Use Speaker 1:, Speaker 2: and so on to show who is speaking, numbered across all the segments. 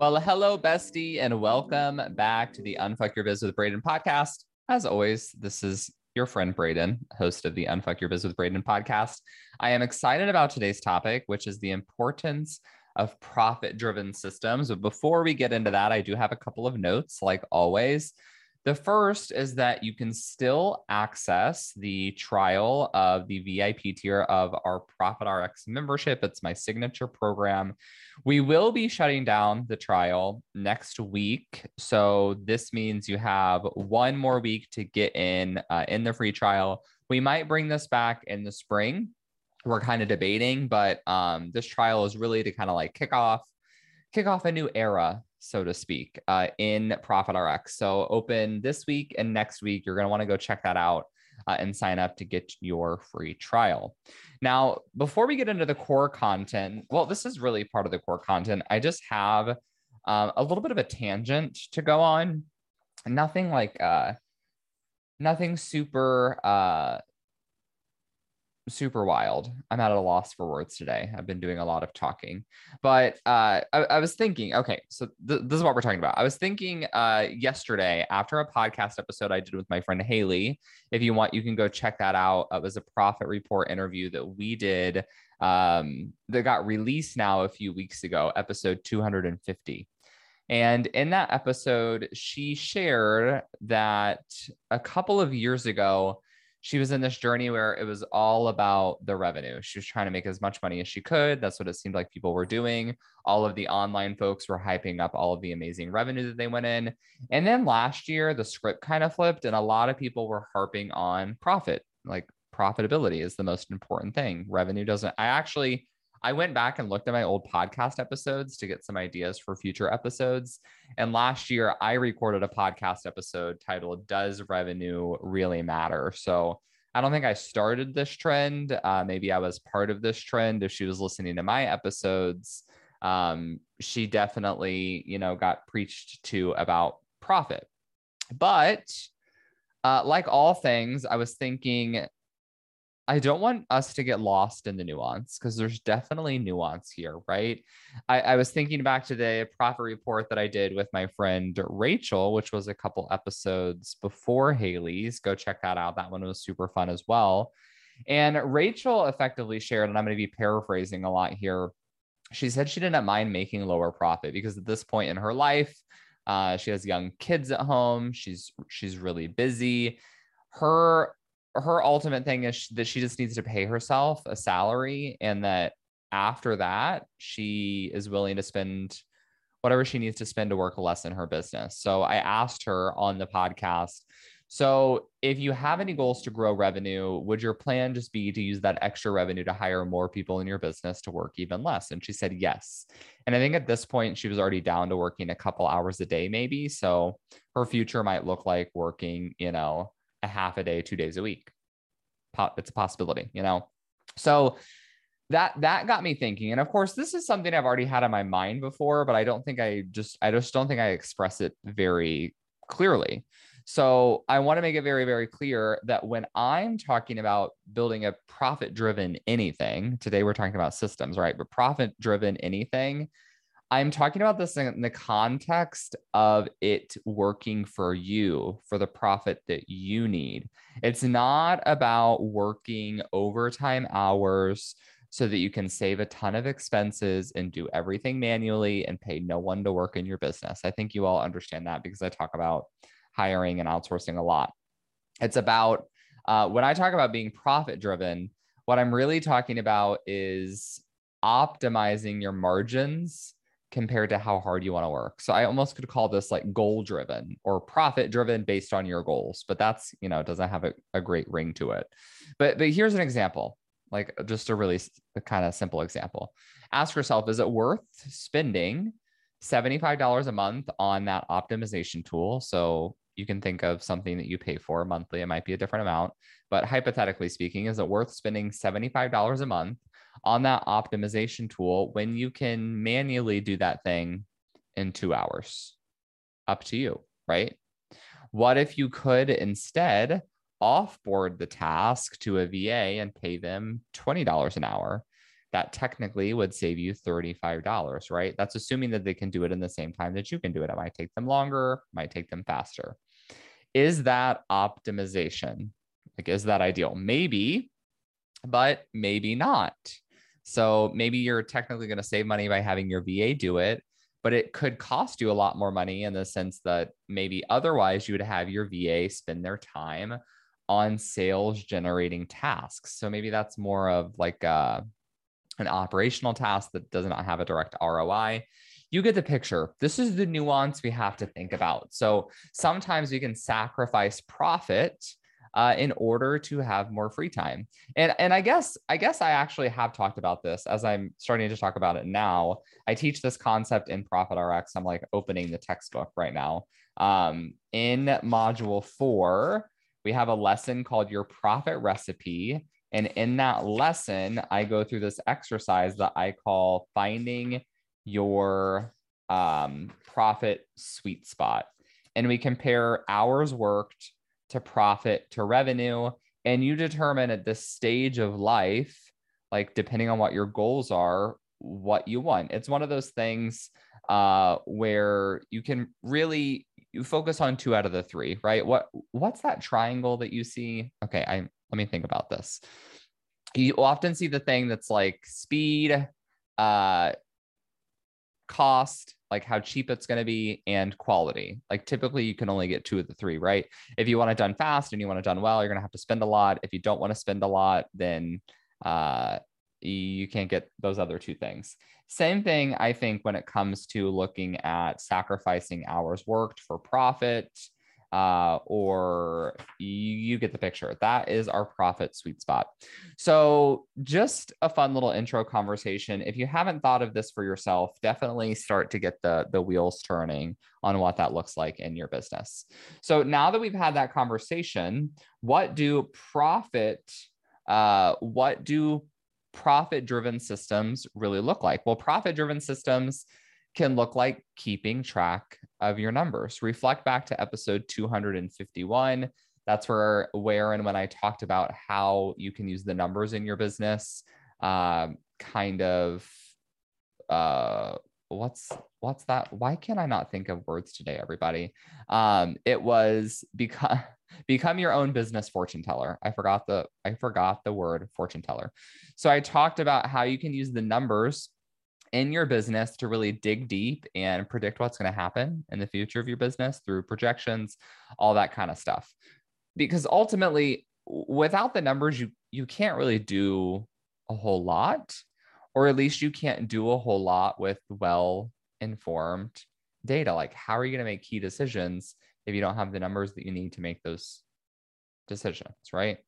Speaker 1: Well, hello, bestie, and welcome back to the Unfuck Your Biz with Braden podcast. As always, this is your friend Braden, host of the Unfuck Your Biz with Braden podcast. I am excited about today's topic, which is the importance of profit driven systems. But before we get into that, I do have a couple of notes, like always. The first is that you can still access the trial of the VIP tier of our Profit RX membership. It's my signature program. We will be shutting down the trial next week. So this means you have one more week to get in uh, in the free trial. We might bring this back in the spring. We're kind of debating, but um, this trial is really to kind of like kick off kick off a new era so to speak, uh, in Profit RX. So open this week and next week. You're going to want to go check that out uh, and sign up to get your free trial. Now, before we get into the core content, well, this is really part of the core content. I just have um, a little bit of a tangent to go on. Nothing like, uh, nothing super uh super wild. I'm at a loss for words today. I've been doing a lot of talking, but uh, I, I, was thinking, okay, so th- this is what we're talking about. I was thinking uh, yesterday after a podcast episode I did with my friend Haley. If you want, you can go check that out. It was a profit report interview that we did um, that got released now a few weeks ago, episode 250. And in that episode, she shared that a couple of years ago, she was in this journey where it was all about the revenue. She was trying to make as much money as she could. That's what it seemed like people were doing. All of the online folks were hyping up all of the amazing revenue that they went in. And then last year, the script kind of flipped, and a lot of people were harping on profit. Like profitability is the most important thing. Revenue doesn't. I actually I went back and looked at my old podcast episodes to get some ideas for future episodes. And last year, I recorded a podcast episode titled Does Revenue Really Matter? So I don't think I started this trend. Uh, maybe I was part of this trend. If she was listening to my episodes, um, she definitely, you know, got preached to about profit. But uh, like all things, I was thinking I don't want us to get lost in the nuance because there's definitely nuance here, right? I, I, was thinking back to the profit report that I did with my friend Rachel, which was a couple episodes before Haley's. Go check that out. That one was super fun as well. And Rachel effectively shared, and I'm going to be paraphrasing a lot here. She said she didn't mind making lower profit because at this point in her life, uh, she has young kids at home. She's she's really busy. Her her ultimate thing is that she just needs to pay herself a salary and that after that she is willing to spend whatever she needs to spend to work less in her business. So i asked her on the podcast so if you have any goals to grow revenue would your plan just be to use that extra revenue to hire more people in your business to work even less? And she said yes. And i think at this point she was already down to working a couple hours a day maybe. So her future might look like working you know half a day, two days a week. It's a possibility, you know? So that that got me thinking. And of course, this is something I've already had in my mind before, but I don't think I just I just don't think I express it very clearly. So I want to make it very, very clear that when I'm talking about building a profit driven anything, today we're talking about systems, right? But profit driven anything, I'm talking about this in the context of it working for you for the profit that you need. It's not about working overtime hours so that you can save a ton of expenses and do everything manually and pay no one to work in your business. I think you all understand that because I talk about hiring and outsourcing a lot. It's about uh, when I talk about being profit driven, what I'm really talking about is optimizing your margins compared to how hard you want to work. So I almost could call this like goal driven or profit driven based on your goals, but that's, you know, doesn't have a, a great ring to it. But but here's an example, like just a really kind of simple example. Ask yourself, is it worth spending $75 a month on that optimization tool. So you can think of something that you pay for monthly. It might be a different amount, but hypothetically speaking, is it worth spending $75 a month on that optimization tool when you can manually do that thing in two hours? Up to you, right? What if you could instead offboard the task to a VA and pay them $20 an hour? That technically would save you $35, right? That's assuming that they can do it in the same time that you can do it. It might take them longer, might take them faster. Is that optimization? Like, is that ideal? Maybe, but maybe not. So maybe you're technically going to save money by having your VA do it, but it could cost you a lot more money in the sense that maybe otherwise you would have your VA spend their time on sales generating tasks. So maybe that's more of like a, uh, an operational task that does not have a direct ROI you get the picture. This is the nuance we have to think about. So sometimes we can sacrifice profit uh, in order to have more free time. And and I guess I guess I actually have talked about this as I'm starting to talk about it now. I teach this concept in Profit RX. I'm like opening the textbook right now. Um, in module four, we have a lesson called your profit recipe. And in that lesson, I go through this exercise that I call finding your um, profit sweet spot. And we compare hours worked to profit to revenue. And you determine at this stage of life, like depending on what your goals are, what you want. It's one of those things uh, where you can really you focus on two out of the three, right? What what's that triangle that you see? Okay, I let me think about this. You often see the thing that's like speed, uh, cost, like how cheap it's going to be, and quality. Like typically, you can only get two of the three, right? If you want it done fast and you want it done well, you're going to have to spend a lot. If you don't want to spend a lot, then uh, you can't get those other two things. Same thing, I think, when it comes to looking at sacrificing hours worked for profit uh, or you, you get the picture. That is our profit sweet spot. So, just a fun little intro conversation. If you haven't thought of this for yourself, definitely start to get the, the wheels turning on what that looks like in your business. So, now that we've had that conversation, what do profit, uh, what do profit driven systems really look like? Well, profit driven systems can look like keeping track of your numbers. Reflect back to episode 251. That's where, where and when I talked about how you can use the numbers in your business, um, kind of, uh, what's what's that? Why can't I not think of words today, everybody? Um, it was become become your own business fortune teller. I forgot the I forgot the word fortune teller. So I talked about how you can use the numbers in your business to really dig deep and predict what's going to happen in the future of your business through projections, all that kind of stuff. Because ultimately, without the numbers, you you can't really do a whole lot, or at least you can't do a whole lot with well informed data. Like, how are you going to make key decisions if you don't have the numbers that you need to make those decisions, right?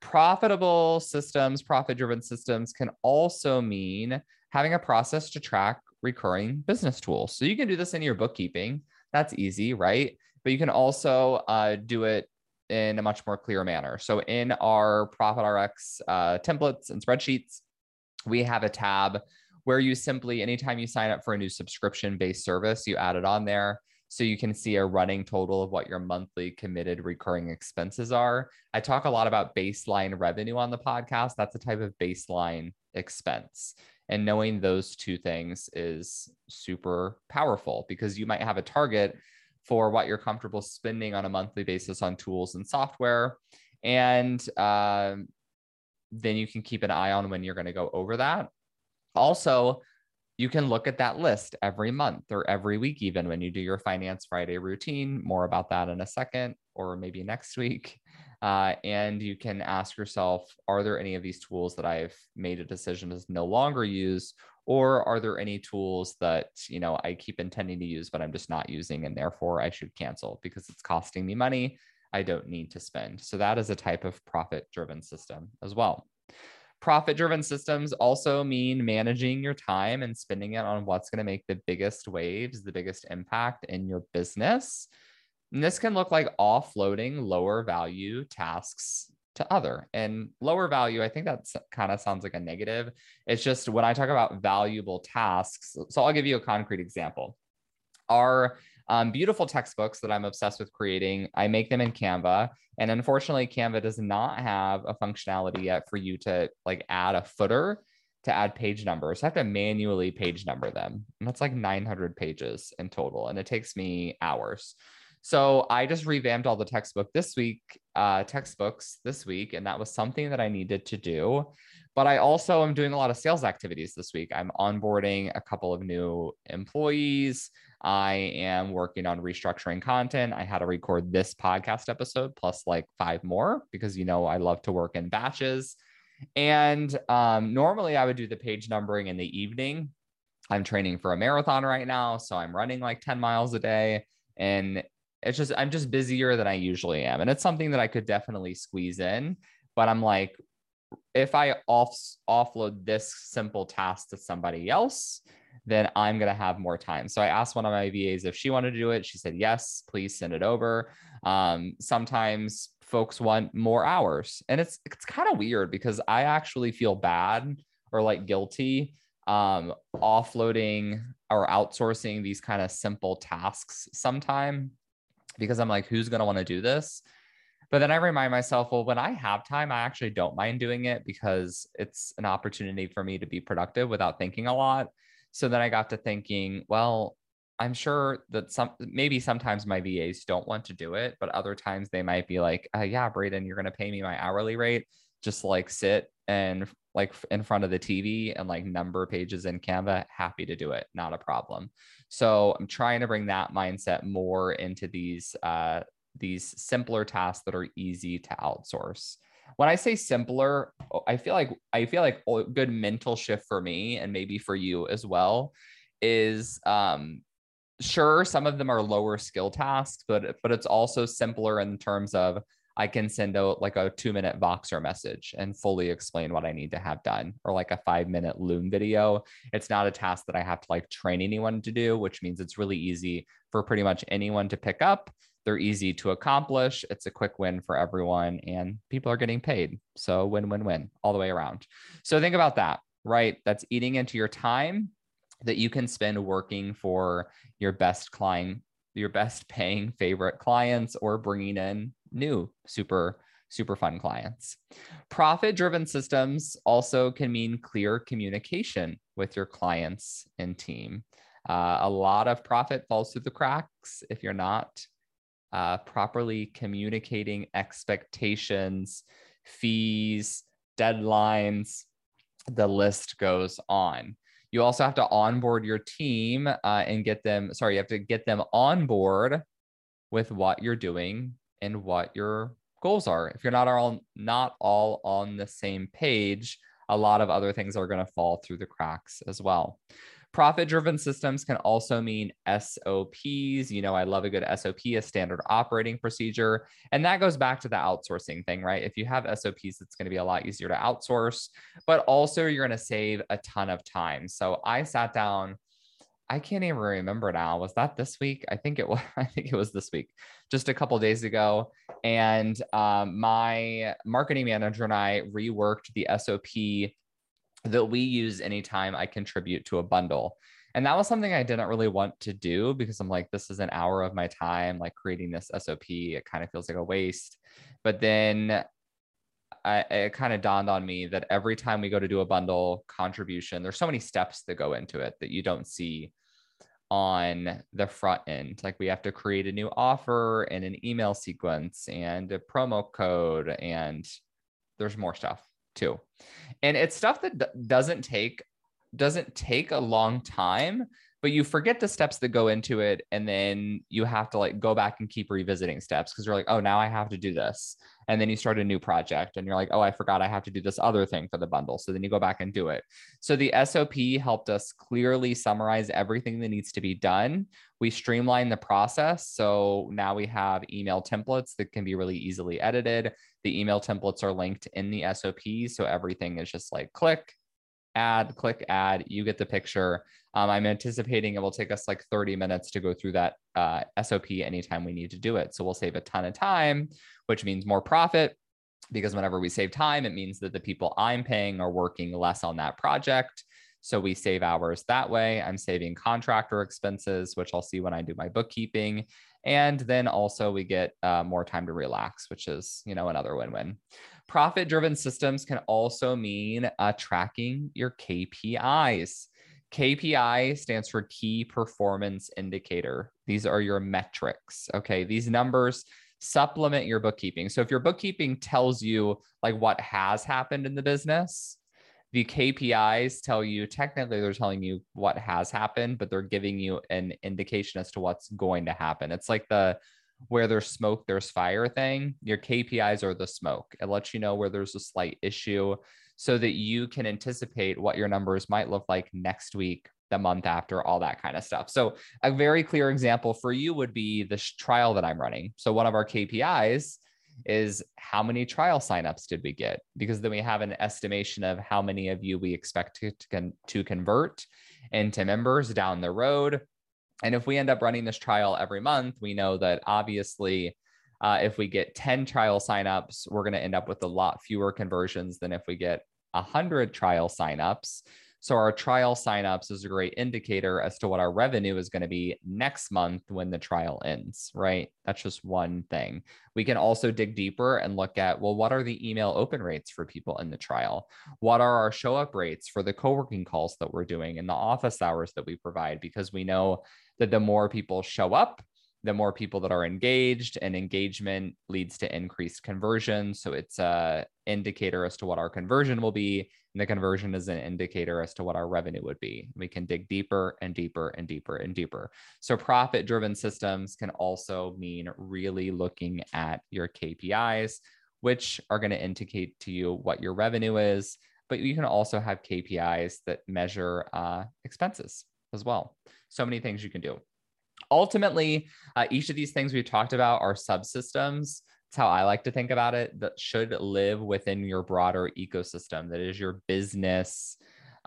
Speaker 1: Profitable systems, profit driven systems can also mean having a process to track recurring business tools. So you can do this in your bookkeeping. That's easy, right? But you can also uh, do it in a much more clear manner. So in our Profit RX uh, templates and spreadsheets, we have a tab where you simply, anytime you sign up for a new subscription based service, you add it on there. So you can see a running total of what your monthly committed recurring expenses are. I talk a lot about baseline revenue on the podcast. That's a type of baseline expense. And knowing those two things is super powerful because you might have a target for what you're comfortable spending on a monthly basis on tools and software. And uh, then you can keep an eye on when you're going to go over that. Also, you can look at that list every month or every week, even when you do your Finance Friday routine. More about that in a second, or maybe next week. Uh, and you can ask yourself Are there any of these tools that I've made a decision to no longer use? Or are there any tools that you know I keep intending to use, but I'm just not using, and therefore I should cancel because it's costing me money I don't need to spend? So that is a type of profit-driven system as well. Profit driven systems also mean managing your time and spending it on what's going to make the biggest waves, the biggest impact in your business. And this can look like offloading lower value tasks to other and lower value. I think that kind of sounds like a negative. It's just when I talk about valuable tasks. So I'll give you a concrete example. Our um, beautiful textbooks that I'm obsessed with creating. I make them in Canva. And unfortunately, Canva does not have a functionality yet for you to like add a footer to add page numbers. I have to manually page number them. And that's like 900 pages in total. And it takes me hours. So I just revamped all the textbook this week, uh, textbooks this week, and that was something that I needed to do. But I also am doing a lot of sales activities this week. I'm onboarding a couple of new employees. I am working on restructuring content. I had to record this podcast episode plus like five more because you know I love to work in batches. And um, normally I would do the page numbering in the evening. I'm training for a marathon right now, so I'm running like 10 miles a day. And it's just I'm just busier than I usually am. And it's something that I could definitely squeeze in. But I'm like, if I off offload this simple task to somebody else, then I'm to have more time. So I asked one of my VAs if she wanted to do it. She said, yes, please send it over. Um, sometimes folks want more hours and it's, it's kind of weird because I actually feel bad or like guilty um, offloading or outsourcing these kind of simple tasks sometime because I'm like, who's going to want to do this? But then I remind myself, well, when I have time, I actually don't mind doing it because it's an opportunity for me to be productive without thinking a lot. So then I got to thinking, well, I'm sure that some maybe sometimes my VAs don't want to do it, but other times they might be like, uh, yeah, Braden, you're going to pay me my hourly rate. Just like sit and like in front of the TV and like number pages in Canva, happy to do it, not a problem. So I'm trying to bring that mindset more into these uh, these simpler tasks that are easy to outsource when I say simpler, I feel like I feel like a good mental shift for me and maybe for you as well is um sure some of them are lower skill tasks, but but it's also simpler in terms of I can send out like a two minute Voxer message and fully explain what I need to have done, or like a five minute Loom video. It's not a task that I have to like train anyone to do, which means it's really easy for pretty much anyone to pick up. They're easy to accomplish. It's a quick win for everyone, and people are getting paid. So win, win, win all the way around. So think about that, right? That's eating into your time that you can spend working for your best client, your best paying favorite clients, or bringing in new super super fun clients. Profit driven systems also can mean clear communication with your clients and team. Uh, a lot of profit falls through the cracks if you're not uh, properly communicating expectations, fees, deadlines, the list goes on. You also have to onboard your team uh, and get them, sorry, you have to get them on board with what you're doing and what your goals are. If you're not all not all on the same page, a lot of other things are going to fall through the cracks as well. Profit driven systems can also mean SOPs. You know, I love a good SOP, a standard operating procedure. And that goes back to the outsourcing thing, right? If you have SOPs, it's going to be a lot easier to outsource, but also you're going to save a ton of time. So I sat down. I can't even remember now. Was that this week? I think it was. I think it was this week, just a couple days ago. And um, my marketing manager and I reworked the SOP that we use anytime I contribute to a bundle. And that was something I didn't really want to do because I'm like, this is an hour of my time, like creating this SOP. It kind of feels like a waste. But then I, it kind of dawned on me that every time we go to do a bundle contribution, there's so many steps that go into it that you don't see on the front end. Like we have to create a new offer and an email sequence and a promo code, and there's more stuff too. And it's stuff that d- doesn't take doesn't take a long time, but you forget the steps that go into it and then you have to like go back and keep revisiting steps because you're like oh now i have to do this. And then you start a new project and you're like oh i forgot i have to do this other thing for the bundle. So then you go back and do it. So the sop helped us clearly summarize everything that needs to be done. We streamline the process so now we have email templates that can be really easily edited. The email templates are linked in the sop so everything is just like click add, click add, you get the picture. Um, I'm anticipating it will take us like 30 minutes to go through that uh, SOP anytime we need to do it. So we'll save a ton of time, which means more profit because whenever we save time, it means that the people I'm paying are working less on that project. So we save hours that way. I'm saving contractor expenses, which I'll see when I do my bookkeeping. And then also we get uh, more time to relax, which is, you know, another win-win. Profit-driven systems can also mean uh, tracking your KPIs. KPI stands for key performance indicator. These are your metrics. Okay. These numbers supplement your bookkeeping. So if your bookkeeping tells you like what has happened in the business, the KPIs tell you technically they're telling you what has happened, but they're giving you an indication as to what's going to happen. It's like the where there's smoke, there's fire thing. Your KPIs are the smoke. It lets you know where there's a slight issue so that you can anticipate what your numbers might look like next week, the month after, all that kind of stuff. So, a very clear example for you would be this trial that I'm running. So, one of our KPIs is how many trial signups did we get? Because then we have an estimation of how many of you we expect to, to, con- to convert into members down the road. And if we end up running this trial every month, we know that obviously, uh, if we get 10 trial signups, we're going to end up with a lot fewer conversions than if we get 100 trial signups. So our trial signups is a great indicator as to what our revenue is going to be next month when the trial ends, right? That's just one thing. We can also dig deeper and look at, well, what are the email open rates for people in the trial? What are our show up rates for the co-working calls that we're doing and the office hours that we provide? Because we know that the more people show up, the more people that are engaged and engagement leads to increased conversion. So it's a indicator as to what our conversion will be. And the conversion is an indicator as to what our revenue would be. We can dig deeper and deeper and deeper and deeper. So profit driven systems can also mean really looking at your KPIs, which are going to indicate to you what your revenue is. But you can also have KPIs that measure uh, expenses as well. So many things you can do ultimately, uh, each of these things we've talked about are subsystems. That's how I like to think about it. That should live within your broader ecosystem. That is your business,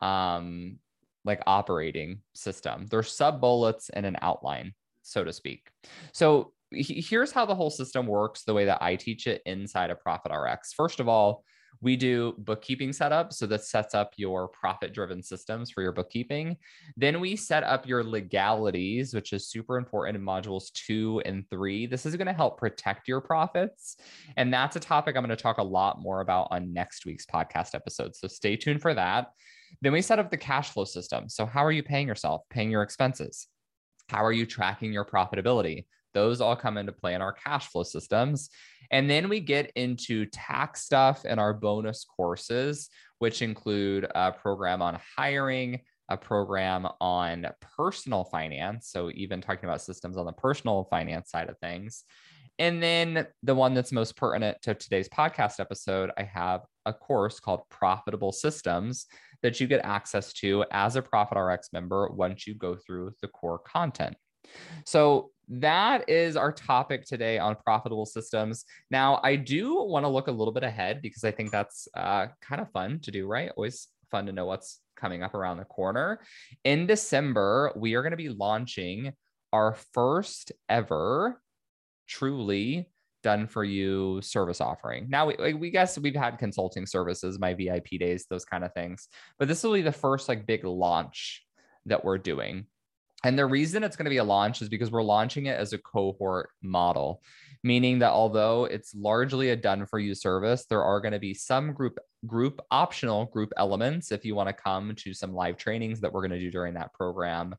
Speaker 1: um, like operating system. There's sub bullets and an outline, so to speak. So here's how the whole system works. The way that I teach it inside of Profit RX. First of all, we do bookkeeping setup. So that sets up your profit driven systems for your bookkeeping. Then we set up your legalities, which is super important in modules two and three. This is going to help protect your profits. And that's a topic I'm going to talk a lot more about on next week's podcast episode. So stay tuned for that. Then we set up the cash flow system. So, how are you paying yourself, paying your expenses? How are you tracking your profitability? Those all come into play in our cash flow systems. And then we get into tax stuff and our bonus courses, which include a program on hiring, a program on personal finance. So, even talking about systems on the personal finance side of things. And then the one that's most pertinent to today's podcast episode, I have a course called Profitable Systems that you get access to as a Profit RX member once you go through the core content. So that is our topic today on profitable systems. Now, I do want to look a little bit ahead because I think that's uh, kind of fun to do, right? Always fun to know what's coming up around the corner. In December, we are going to be launching our first ever truly done for you service offering. Now we we guess we've had consulting services, my VIP days, those kind of things. But this will be the first like big launch that we're doing. And the reason it's going to be a launch is because we're launching it as a cohort model, meaning that although it's largely a done for you service, there are going to be some group group optional group elements if you want to come to some live trainings that we're going to do during that program.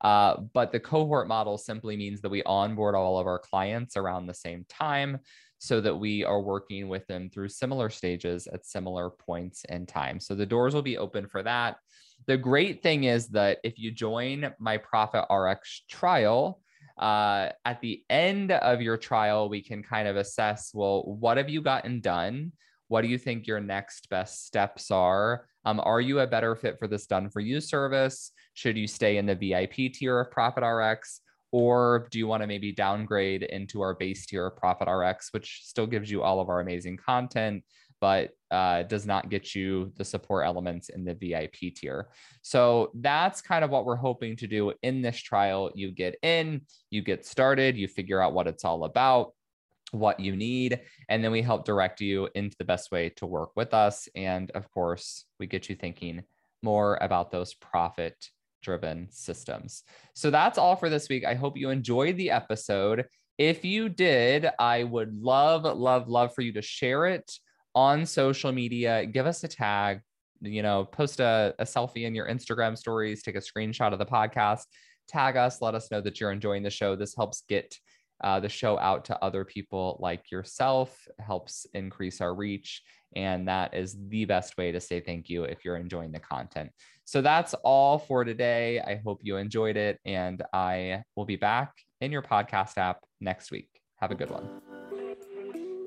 Speaker 1: Uh, but the cohort model simply means that we onboard all of our clients around the same time so that we are working with them through similar stages at similar points in time. So the doors will be open for that. The great thing is that if you join my Profit RX trial, uh, at the end of your trial, we can kind of assess well, what have you gotten done? What do you think your next best steps are? Um, are you a better fit for this done for you service? Should you stay in the VIP tier of Profit RX? Or do you want to maybe downgrade into our base tier of Profit RX, which still gives you all of our amazing content, but uh, does not get you the support elements in the VIP tier. So that's kind of what we're hoping to do in this trial. You get in, you get started, you figure out what it's all about what you need and then we help direct you into the best way to work with us. And of course we get you thinking more about those profit driven systems. So that's all for this week. I hope you enjoyed the episode. If you did i would love love love for you to share it on social media, give us a tag, you know, post a, a selfie in your Instagram stories, take a screenshot of the podcast, tag us, let us know that you're enjoying the show. This helps get uh, the show out to other people like yourself, helps increase our reach. And that is the best way to say thank you if you're enjoying the content. So that's all for today. I hope you enjoyed it. And I will be back in your podcast app next week. Have a good one.